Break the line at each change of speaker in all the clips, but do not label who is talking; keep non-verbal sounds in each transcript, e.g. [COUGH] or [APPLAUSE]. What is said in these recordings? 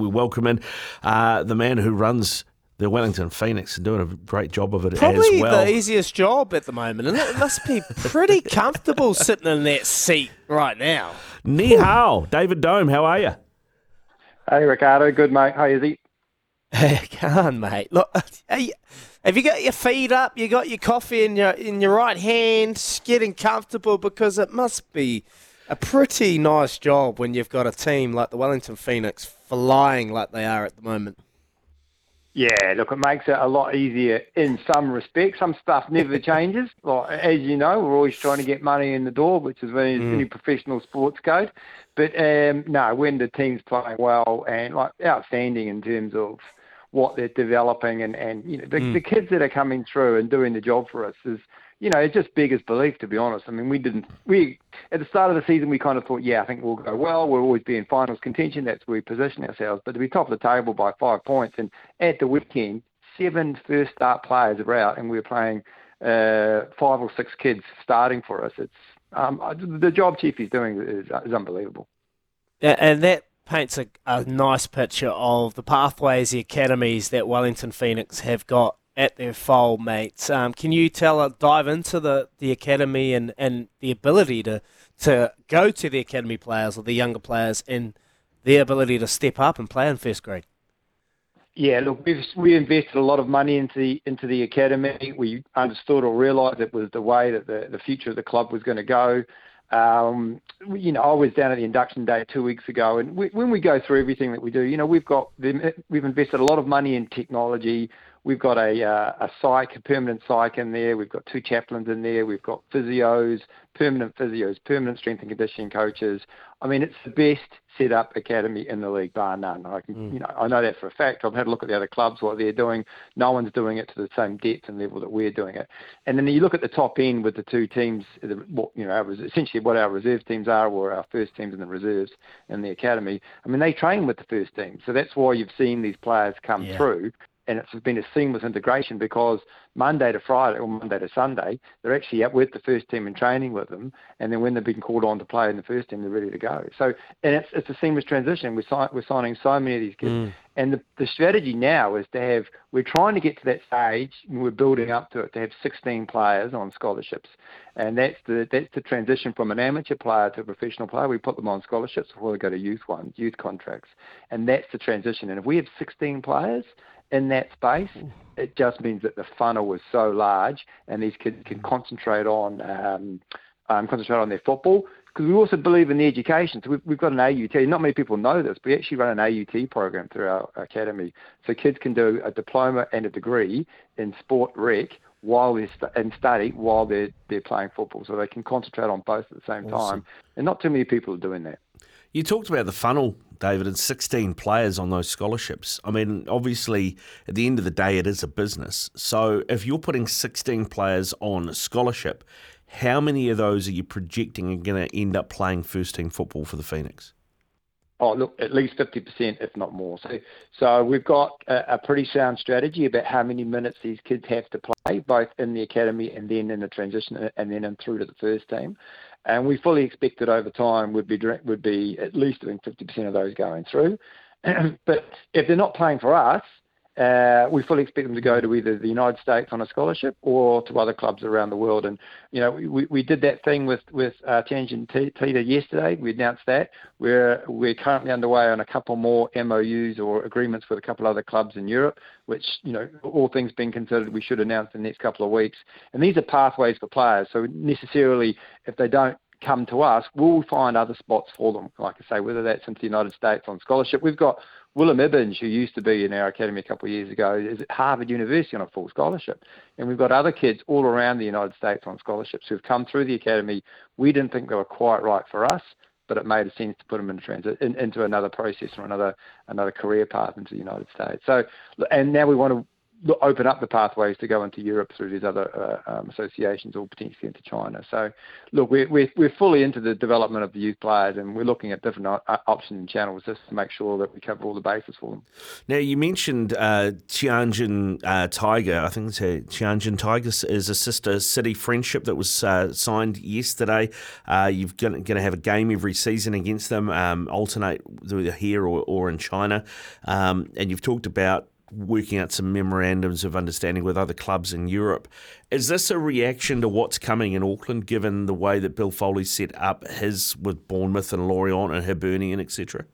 We welcome in uh, the man who runs the Wellington Phoenix and doing a great job of it
Probably
as well.
the easiest job at the moment, and it must be pretty [LAUGHS] comfortable sitting in that seat right now.
Ni hao, David Dome, how are you?
Hey Ricardo, good mate. How is he?
Come on, mate. Look, hey, have you got your feet up? You got your coffee in your in your right hand, getting comfortable because it must be a pretty nice job when you've got a team like the Wellington Phoenix flying like they are at the moment.
Yeah, look, it makes it a lot easier in some respects. Some stuff never [LAUGHS] changes. Like, as you know, we're always trying to get money in the door, which is any,
Mm.
any professional sports code. But um, no, when the team's playing well and like outstanding in terms of what they're developing and, and you know the,
Mm.
the kids that are coming through and doing the job for us is you know it's just beggars belief to be honest. I mean we didn't we at the start of the season we kind of thought yeah I think we'll go well we'll always be in finals contention that's where we position ourselves but to be top of the table by five points and at the weekend seven first start players are out and we're playing uh, five or six kids starting for us. It's um, the job Chief is doing is, is unbelievable.
Yeah, and that paints a, a nice picture of the pathways, the academies that Wellington Phoenix have got at their foal, mates. Um, can you tell, uh, dive into the, the academy and, and the ability to to go to the academy players or the younger players and their ability to step up and play in first grade?
Yeah, look, we've we invested a lot of money into the into the academy. We understood or realised it was the way that the, the future of the club was going to go. Um, you know, I was down at the induction day two weeks ago, and we, when we go through everything that we do, you know, we've got we've invested a lot of money in technology. We've got a uh, a psych, a permanent psych in there. We've got two chaplains in there. We've got physios, permanent physios, permanent strength and conditioning coaches. I mean, it's the best set up academy in the league, bar none. I can, mm. you know, I know that for a fact. I've had a look at the other clubs, what they're doing. No one's doing it to the same depth and level that we're doing it. And then you look at the top end with the two teams, what you know, our, essentially what our reserve teams are, or our first teams and the reserves in the academy. I mean, they train with the first team, so that's why you've seen these players come
Yeah.
through and it's been a seamless integration because Monday to Friday or Monday to Sunday, they're actually out with the first team and training with them, and then when they've been called on to play in the first team, they're ready to go. So, and it's it's a seamless transition. We're, si- we're signing so many of these kids,
Mm.
and the the strategy now is to have we're trying to get to that stage, and we're building up to it to have 16 players on scholarships, and that's the that's the transition from an amateur player to a professional player. We put them on scholarships before they go to youth ones, youth contracts, and that's the transition. And if we have 16 players in that space, it just means that the funnel was so large, and these kids can concentrate on um, um, concentrate on their football. Because we also believe in the education. So we've, we've got an AUT. Not many people know this, but we actually run an AUT program through our academy. So kids can do a diploma and a degree in sport rec while they're st- and study while they're they're playing football. So they can concentrate on both at the same
Awesome.
time. And not too many people are doing that.
You talked about the funnel, David, and 16 players on those scholarships. I mean, obviously, at the end of the day, it is a business. So if you're putting 16 players on a scholarship, how many of those are you projecting are going to end up playing first team football for the Phoenix?
Oh, look, at least 50%, if not more. So, so we've got a, a pretty sound strategy about how many minutes these kids have to play, both in the academy and then in the transition, and then in through to the first team. And we fully expect that over time would be would be at least doing 50% of those going through. [CLEARS THROAT] but if they're not playing for us, uh, we fully expect them to go to either the United States on a scholarship or to other clubs around the world. And you know, we, we did that thing with with uh, Tianjin Tiger yesterday. We announced that we're we're currently underway on a couple more MOUs or agreements with a couple other clubs in Europe, which you know, all things being considered, we should announce in the next couple of weeks. And these are pathways for players. So necessarily, if they don't come to us, we'll find other spots for them. Like I say, whether that's into the United States on scholarship. We've got Willem Ibbins, who used to be in our academy a couple of years ago, is at Harvard University on a full scholarship. And we've got other kids all around the United States on scholarships who've come through the academy. We didn't think they were quite right for us. but it made sense to put them in transit in, into another process or another another career path into the United States. So, and now we want to open up the pathways to go into Europe through these other uh, um, associations or potentially into China. So, look, we're, we're, we're fully into the development of the youth players and we're looking at different uh, options and channels just to make sure that we cover all the bases for them.
Now, you mentioned uh, Tianjin uh, Tiger. I think it's a Tianjin Tiger is a sister city friendship that was uh, signed yesterday. Uh, you're going to have a game every season against them, um, alternate either here or, or in China. Um, and you've talked about working out some memorandums of understanding with other clubs in Europe. Is this a reaction to what's coming in Auckland, given the way that Bill Foley set up his with Bournemouth and Lorient and Hibernian, etc.?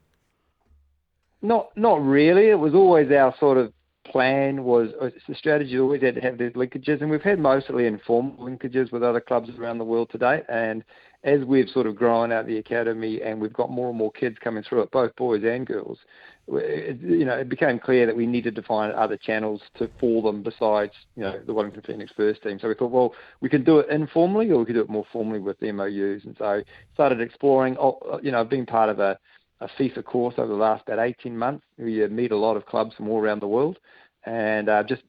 Not, not really. It was always our sort of plan. Was uh, the strategy always had to have these linkages, and we've had mostly informal linkages with other clubs around the world to date. And as we've sort of grown out the academy and we've got more and more kids coming through it, both boys and girls, you know, it became clear that we needed to find other channels to for them besides, you know, the Wellington Phoenix first team. So we thought, well, we could do it informally or we could do it more formally with the MOUs. And so started exploring, oh, you know, being part of a, a FIFA course over the last about 18 months. We meet a lot of clubs from all around the world. And uh, just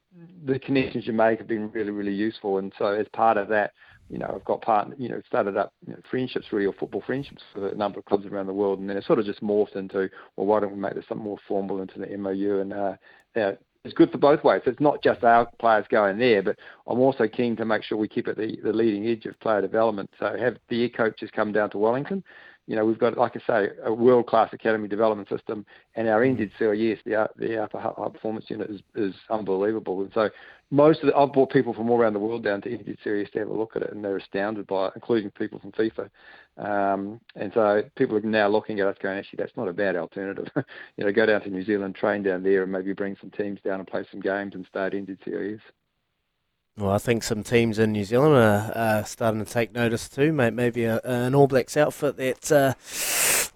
the connections you make have been really, really useful. And so as part of that, you know, I've got partner, you know, started up you know, friendships really, or football friendships with a number of clubs around the world, and then it sort of just morphed into, well, why don't we make this something more formal into the MOU? And uh, yeah, it's good for both ways. It's not just our players going there, but I'm also keen to make sure we keep at the, the leading edge of player development. So have the coaches come down to Wellington. You know, we've got, like I say, a world-class academy development system, and our NZCIS, the the upper high performance unit is, is unbelievable. And so most of the, I've brought people from all around the world down to NZCIS to have a look at it, and they're astounded by it, including people from FIFA. Um, and so people are now looking at us going, actually, that's not a bad alternative. [LAUGHS] you know, go down to New Zealand, train down there, and maybe bring some teams down and play some games and start NZCIS.
Well, I think some teams in New Zealand are uh, starting to take notice too. Maybe a, an All Blacks outfit that uh,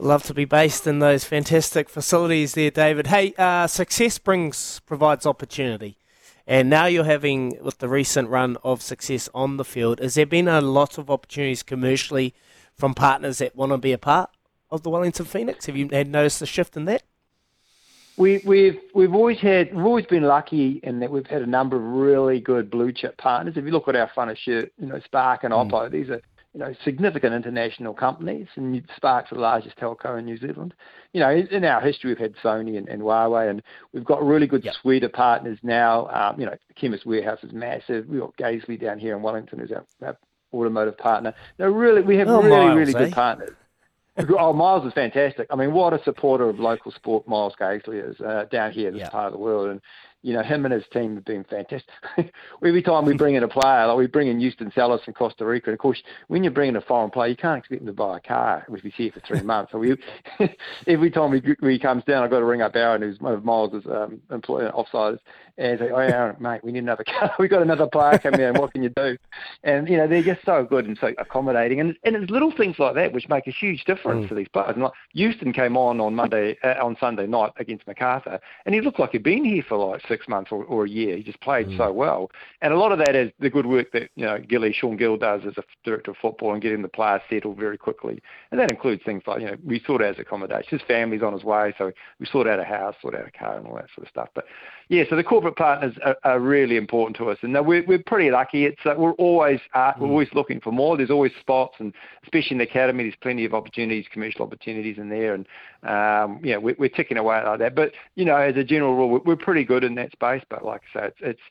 love to be based in those fantastic facilities there, David. Hey, uh, success brings provides opportunity. And now you're having, with the recent run of success on the field, has there been a lot of opportunities commercially from partners that want to be a part of the Wellington Phoenix? Have you had noticed a shift in that?
We, we've we've always had we've always been lucky in that we've had a number of really good blue chip partners. If you look at our front of shirt, you know Spark and Oppo, mm. these are you know, significant international companies, and Spark's the largest telco in New Zealand. You know, in our history, we've had Sony and, and Huawei, and we've got a really good yep. suite of partners now. Um, you know, Chemist Warehouse is massive. We've got Gazley down here in Wellington, who's our, our automotive partner. No, really, we have oh, really, Miles, really eh? good partners. oh, Miles is fantastic. I mean, what a supporter of local sport Miles Gazley is uh, down here in this yep. part of the world. And you know, him and his team have been fantastic. [LAUGHS] Every time we bring in a player, like we bring in Youstin Salas from Costa Rica, and of course, when you bring in a foreign player, you can't expect him to buy a car if he's here for three [LAUGHS] months. So we, [LAUGHS] every time he, he comes down, I've got to ring up Aaron, who's one of Miles' um, employee offsiders, and say, "Oh, Aaron, mate, we need another car. We've got another player coming in. What can you do?" And you know, they're just so good and so accommodating, and and it's little things like that which make a huge difference mm. to these players. And like Youstin came on on Monday uh, on Sunday night against Macarthur, and he looked like he'd been here for like six months or, or a year. He just played mm. so well, and a lot of that is the good work that you know Gilly Shaun Gill does as a director of football and getting the players settled very quickly, and that includes things like you know we sort out his accommodation. His family's on his way, so we sort out a house, sort out a car, and all that sort of stuff. But yeah, so the corporate partners are, are really important to us, and we're we're pretty lucky. It's uh, we're always uh, we're mm. always looking for more. There's always spots, and especially in the academy, there's plenty of opportunities, commercial opportunities in there, and um, yeah, we're, we're ticking away like that. But you know, as a general rule, we're, we're pretty good in that space. But like I say, it's it's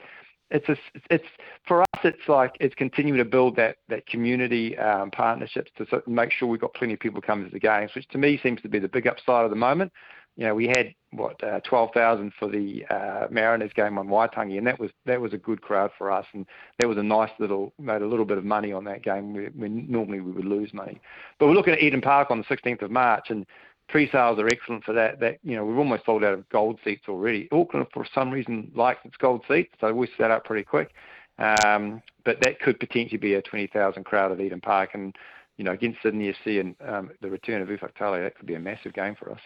it's a, it's for us it's like it's continuing to build that that community um, partnerships to sort of make sure we've got plenty of people coming to the games which to me seems to be the big upside of the moment you know, we had what uh, twelve thousand for the uh, Mariners game on Waitangi, and that was that was a good crowd for us, and that was a nice little made a little bit of money on that game. When normally we would lose money, but we're looking at Eden Park on the 16th of March, and pre-sales are excellent for that. That you know we've almost sold out of gold seats already. Auckland for some reason likes its gold seats, so we set up pretty quick. Um, but that could potentially be a 20,000 crowd at Eden Park, and you know against Sydney FC and um, the return of Ufuk Talay, that could be a massive game for us.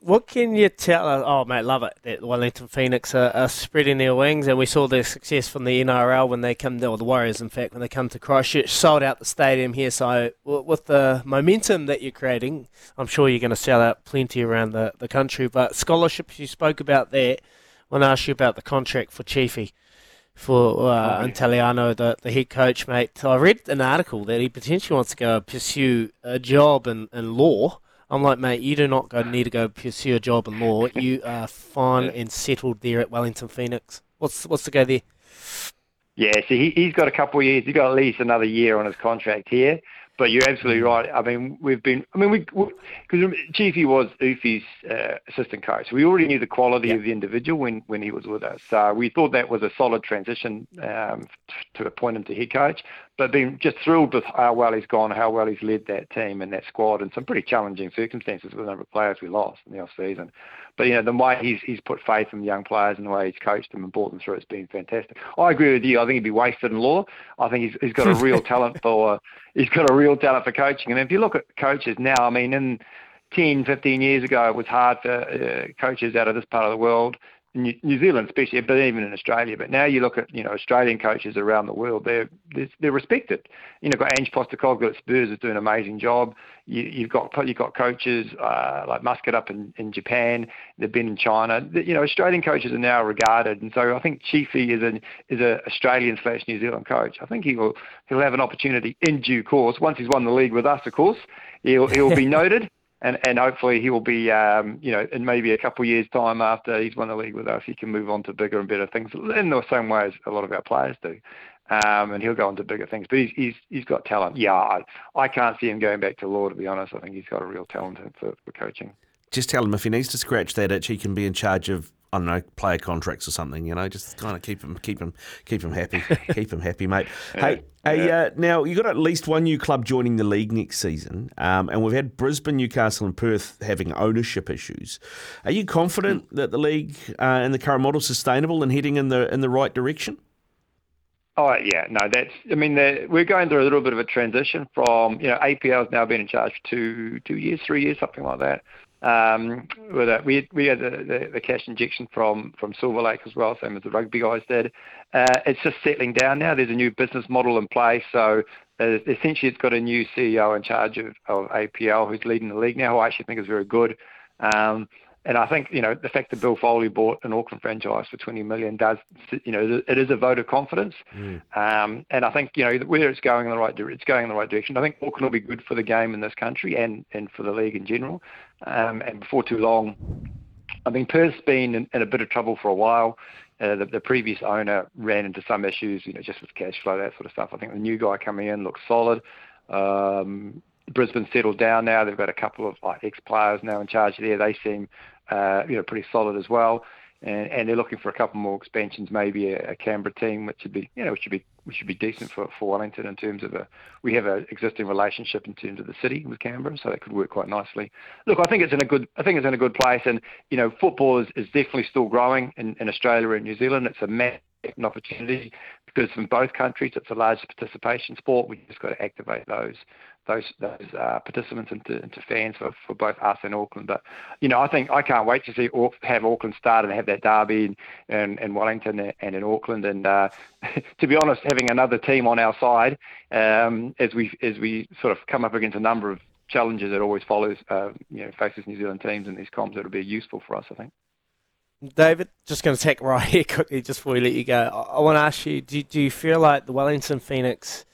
What can you tell us? Oh, mate, love it that Wellington Phoenix are, are, spreading their wings, and we saw their success from the NRL when they come, to, or the Warriors, in fact, when they come to Christchurch, sold out the stadium here. So, with the momentum that you're creating, I'm sure you're going to sell out plenty around the, the country. But scholarships, you spoke about that. When I asked you about the contract for Chiefy, for uh, Italiano, the, the head coach, mate. I read an article that he potentially wants to go pursue a job in, in law I'm like, mate, you do not go, need to go pursue a job in law. [LAUGHS] You are fine and settled there at Wellington Phoenix. What's what's the go there?
Yeah, so he, he's got a couple of years. He's got at least another year on his contract here. But you're absolutely right. I mean, we've been. I mean, we because Chiefy was Ufi's uh, assistant coach. We already knew the quality yeah. of the individual when when he was with us. So we thought that was a solid transition um, to appoint him to head coach. But been just thrilled with how well he's gone, how well he's led that team and that squad in some pretty challenging circumstances with a number of players we lost in the off season. But you know, the way he's he's put faith in the young players and the way he's coached them and brought them through, it's been fantastic. I agree with you. I think he'd be wasted in law. I think he's he's got a real [LAUGHS] talent for he's got a real talent for coaching. And if you look at coaches now, I mean, in 10, 15 years ago, it was hard for uh, coaches out of this part of the world New, New Zealand especially, but even in Australia. But now you look at you know Australian coaches around the world, they're they're, they're respected. You know, got Ange Postecoglou at Spurs is doing an amazing job. You, you've got you've got coaches uh, like Muscat up in, in Japan. They've been in China. You know, Australian coaches are now regarded, and so I think Chiefy is an is a Australian slash New Zealand coach. I think he will he'll have an opportunity in due course once he's won the league with us, of course. He'll he'll be [LAUGHS] noted and and hopefully he will be, um, you know, in maybe a couple of years' time after he's won the league with us, he can move on to bigger and better things in the same way as a lot of our players do. Um, and he'll go on to bigger things. But he's he's he's got talent. Yeah, I, I can't see him going back to law. To be honest, I think he's got a real talent for, for coaching.
Just tell him if he needs to scratch that itch, he can be in charge of I don't know, player contracts or something. You know, just kind of keep them, keep him, keep him happy, [LAUGHS] keep them happy, mate. Hey, hey, uh, now you got at least one new club joining the league next season, um, and we've had Brisbane, Newcastle, and Perth having ownership issues. Are you confident mm. that the league uh, and the current model is sustainable and heading in the in the right direction?
Oh yeah, no, that's. I mean, we're going through a little bit of a transition from you know APL has now been in charge for two two years, three years, something like that. Um, with that, we we had the, the, the, cash injection from from Silver Lake as well, same as the rugby guys did. Uh, it's just settling down now. There's a new business model in place, so uh, essentially it's got a new CEO in charge of, of APL who's leading the league now, who I actually think is very good. Um, and I think you know the fact that Bill Foley bought an Auckland franchise for 20 million does you know it is a vote of confidence. Mm. Um, and I think you know whether it's going in the right it's going in the right direction. I think Auckland will be good for the game in this country and and for the league in general. Um, and before too long, I mean Perth's been in, in a bit of trouble for a while. Uh, the, the, previous owner ran into some issues, you know, just with cash flow, that sort of stuff. I think the new guy coming in looks solid. Um, Brisbane settled down now. They've got a couple of like ex-players now in charge there. They seem, uh, you know, pretty solid as well. And, and they're looking for a couple more expansions, maybe a, a Canberra team, which should be, you know, which should be, which should be decent for, for Wellington in terms of a. We have an existing relationship in terms of the city with Canberra, so that could work quite nicely. Look, I think it's in a good, I think it's in a good place, and you know, football is, is definitely still growing in, in Australia and New Zealand. It's a massive opportunity because in both countries it's a large participation sport. We just got to activate those those those uh, participants into, into fans for, for both us and Auckland. But you know, I think I can't wait to see have Auckland start and have that derby in, in, in Wellington and in Auckland. And uh, [LAUGHS] to be honest, having another team on our side um, as we as we sort of come up against a number of challenges that always follows uh, you know faces New Zealand teams in these comps, it'll be useful for us, I think.
David, just going to take [LAUGHS] right here quickly just before we let you go. I, I want to ask you: do, do you feel like the Wellington Phoenix?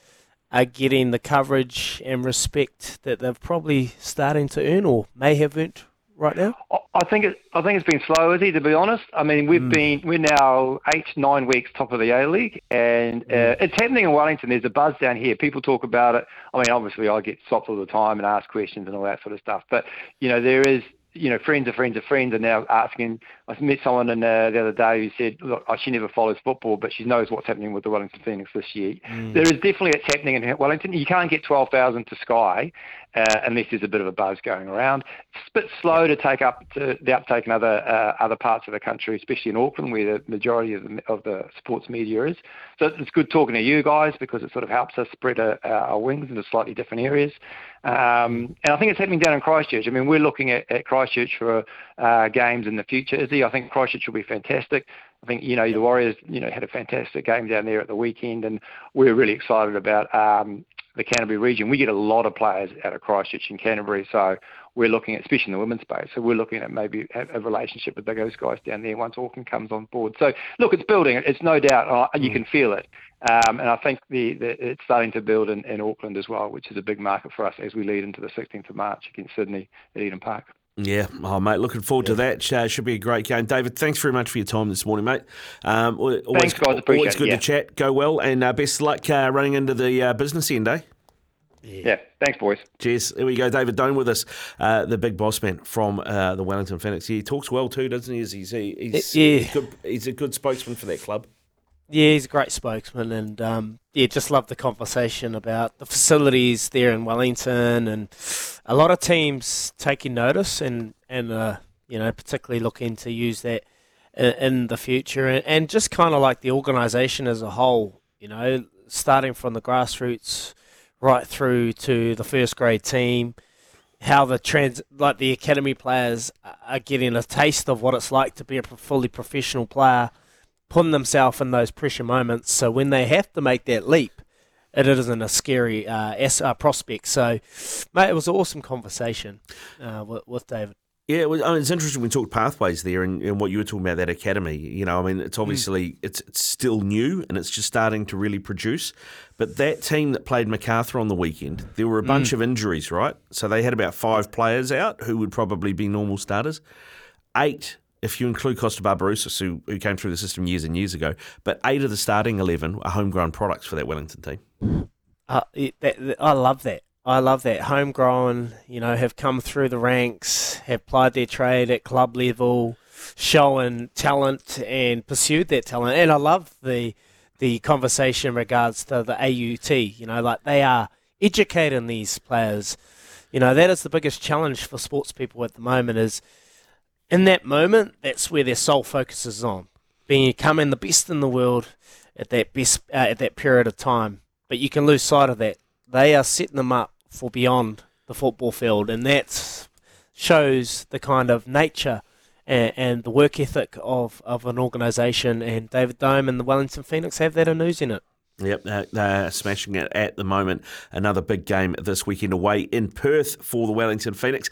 Are getting the coverage and respect that they're probably starting to earn or may have earned right now?
I think it, I think it's been slow, is he? To be honest, I mean we've mm. been we're now eight nine weeks top of the A League, and uh, mm. it's happening in Wellington. There's a buzz down here. People talk about it. I mean, obviously I get stopped all the time and ask questions and all that sort of stuff. But you know there is you know, friends of friends of friends are now asking. I met someone in, uh, the other day who said, look, she never follows football, but she knows what's happening with the Wellington Phoenix this year. Mm. There is definitely it's happening in Wellington. You can't get 12,000 to Sky uh, this is a bit of a buzz going around. It's a bit slow to take up to the uptake in other uh, other parts of the country, especially in Auckland, where the majority of the, of the sports media is. So it's good talking to you guys because it sort of helps us spread our, our wings into slightly different areas. Um, and I think it's happening down in Christchurch. I mean, we're looking at, at Christchurch for uh, games in the future. Izzy, I think Christchurch will be fantastic. I think you know the Warriors, you know, had a fantastic game down there at the weekend, and we're really excited about um, the Canterbury region. We get a lot of players out of Christchurch and Canterbury, so we're looking at, especially in the women's space, so we're looking at maybe a, relationship with those guys down there once Auckland comes on board. So look, it's building. It's no doubt. Uh, you mm. can feel it. Um, and I think the, the, it's starting to build in, in Auckland as well, which is a big market for us as we lead into the 16th of March against Sydney at Eden Park.
Yeah, oh mate, looking forward yeah. to that. Uh, should be a great game. David, thanks very much for your time this morning, mate. Um, always,
thanks, guys. Appreciate
always good
it,
yeah. to chat. Go well, and uh, best of luck uh, running into the uh, business end, eh?
Yeah. yeah. thanks, boys.
Cheers. Here we go. David Dome with us, uh, the big boss man from uh, the Wellington Phoenix. He talks well too, doesn't he? He's, he's, he's, yeah. good, he's a good spokesman for that club.
Yeah, he's a great spokesman, and um, yeah, just love the conversation about the facilities there in Wellington, and a lot of teams taking notice, and and uh, you know particularly looking to use that in, in the future, and, and just kind of like the organisation as a whole, you know, starting from the grassroots right through to the first grade team. How the trans like the academy players are getting a taste of what it's like to be a fully professional player, putting themselves in those pressure moments. So when they have to make that leap, it isn't a scary uh, uh, prospect. So, mate, it was an awesome conversation uh, with, with David.
Yeah, it was, I mean, it's interesting we talked pathways there and, and, what you were talking about that academy. You know, I mean, it's hmm. obviously mm. it's, it's still new and it's just starting to really produce. But that team that played Macarthur on the weekend, there were a bunch mm. of injuries, right? So they had about five players out who would probably be normal starters. Eight, if you include Kosta Barbarouses, who, who came through the system years and years ago, but eight of the starting 11 are homegrown products for that Wellington team.
Uh, I love that. I love that. Homegrown, you know, have come through the ranks, have plied their trade at club level, shown talent and pursued that talent. And I love the the conversation in regards to the AUT. You know, like they are educating these players. You know, that is the biggest challenge for sports people at the moment is in that moment, that's where their sole focus is on. Being becoming the best in the world at that best uh, at that period of time. But you can lose sight of that. They are setting them up for beyond the football field, and that shows the kind of nature and, and, the work ethic of, of an organisation. And David Dome and the Wellington Phoenix have that in news in it.
Yep, they're smashing it at the moment. Another big game this weekend away in Perth for the Wellington Phoenix.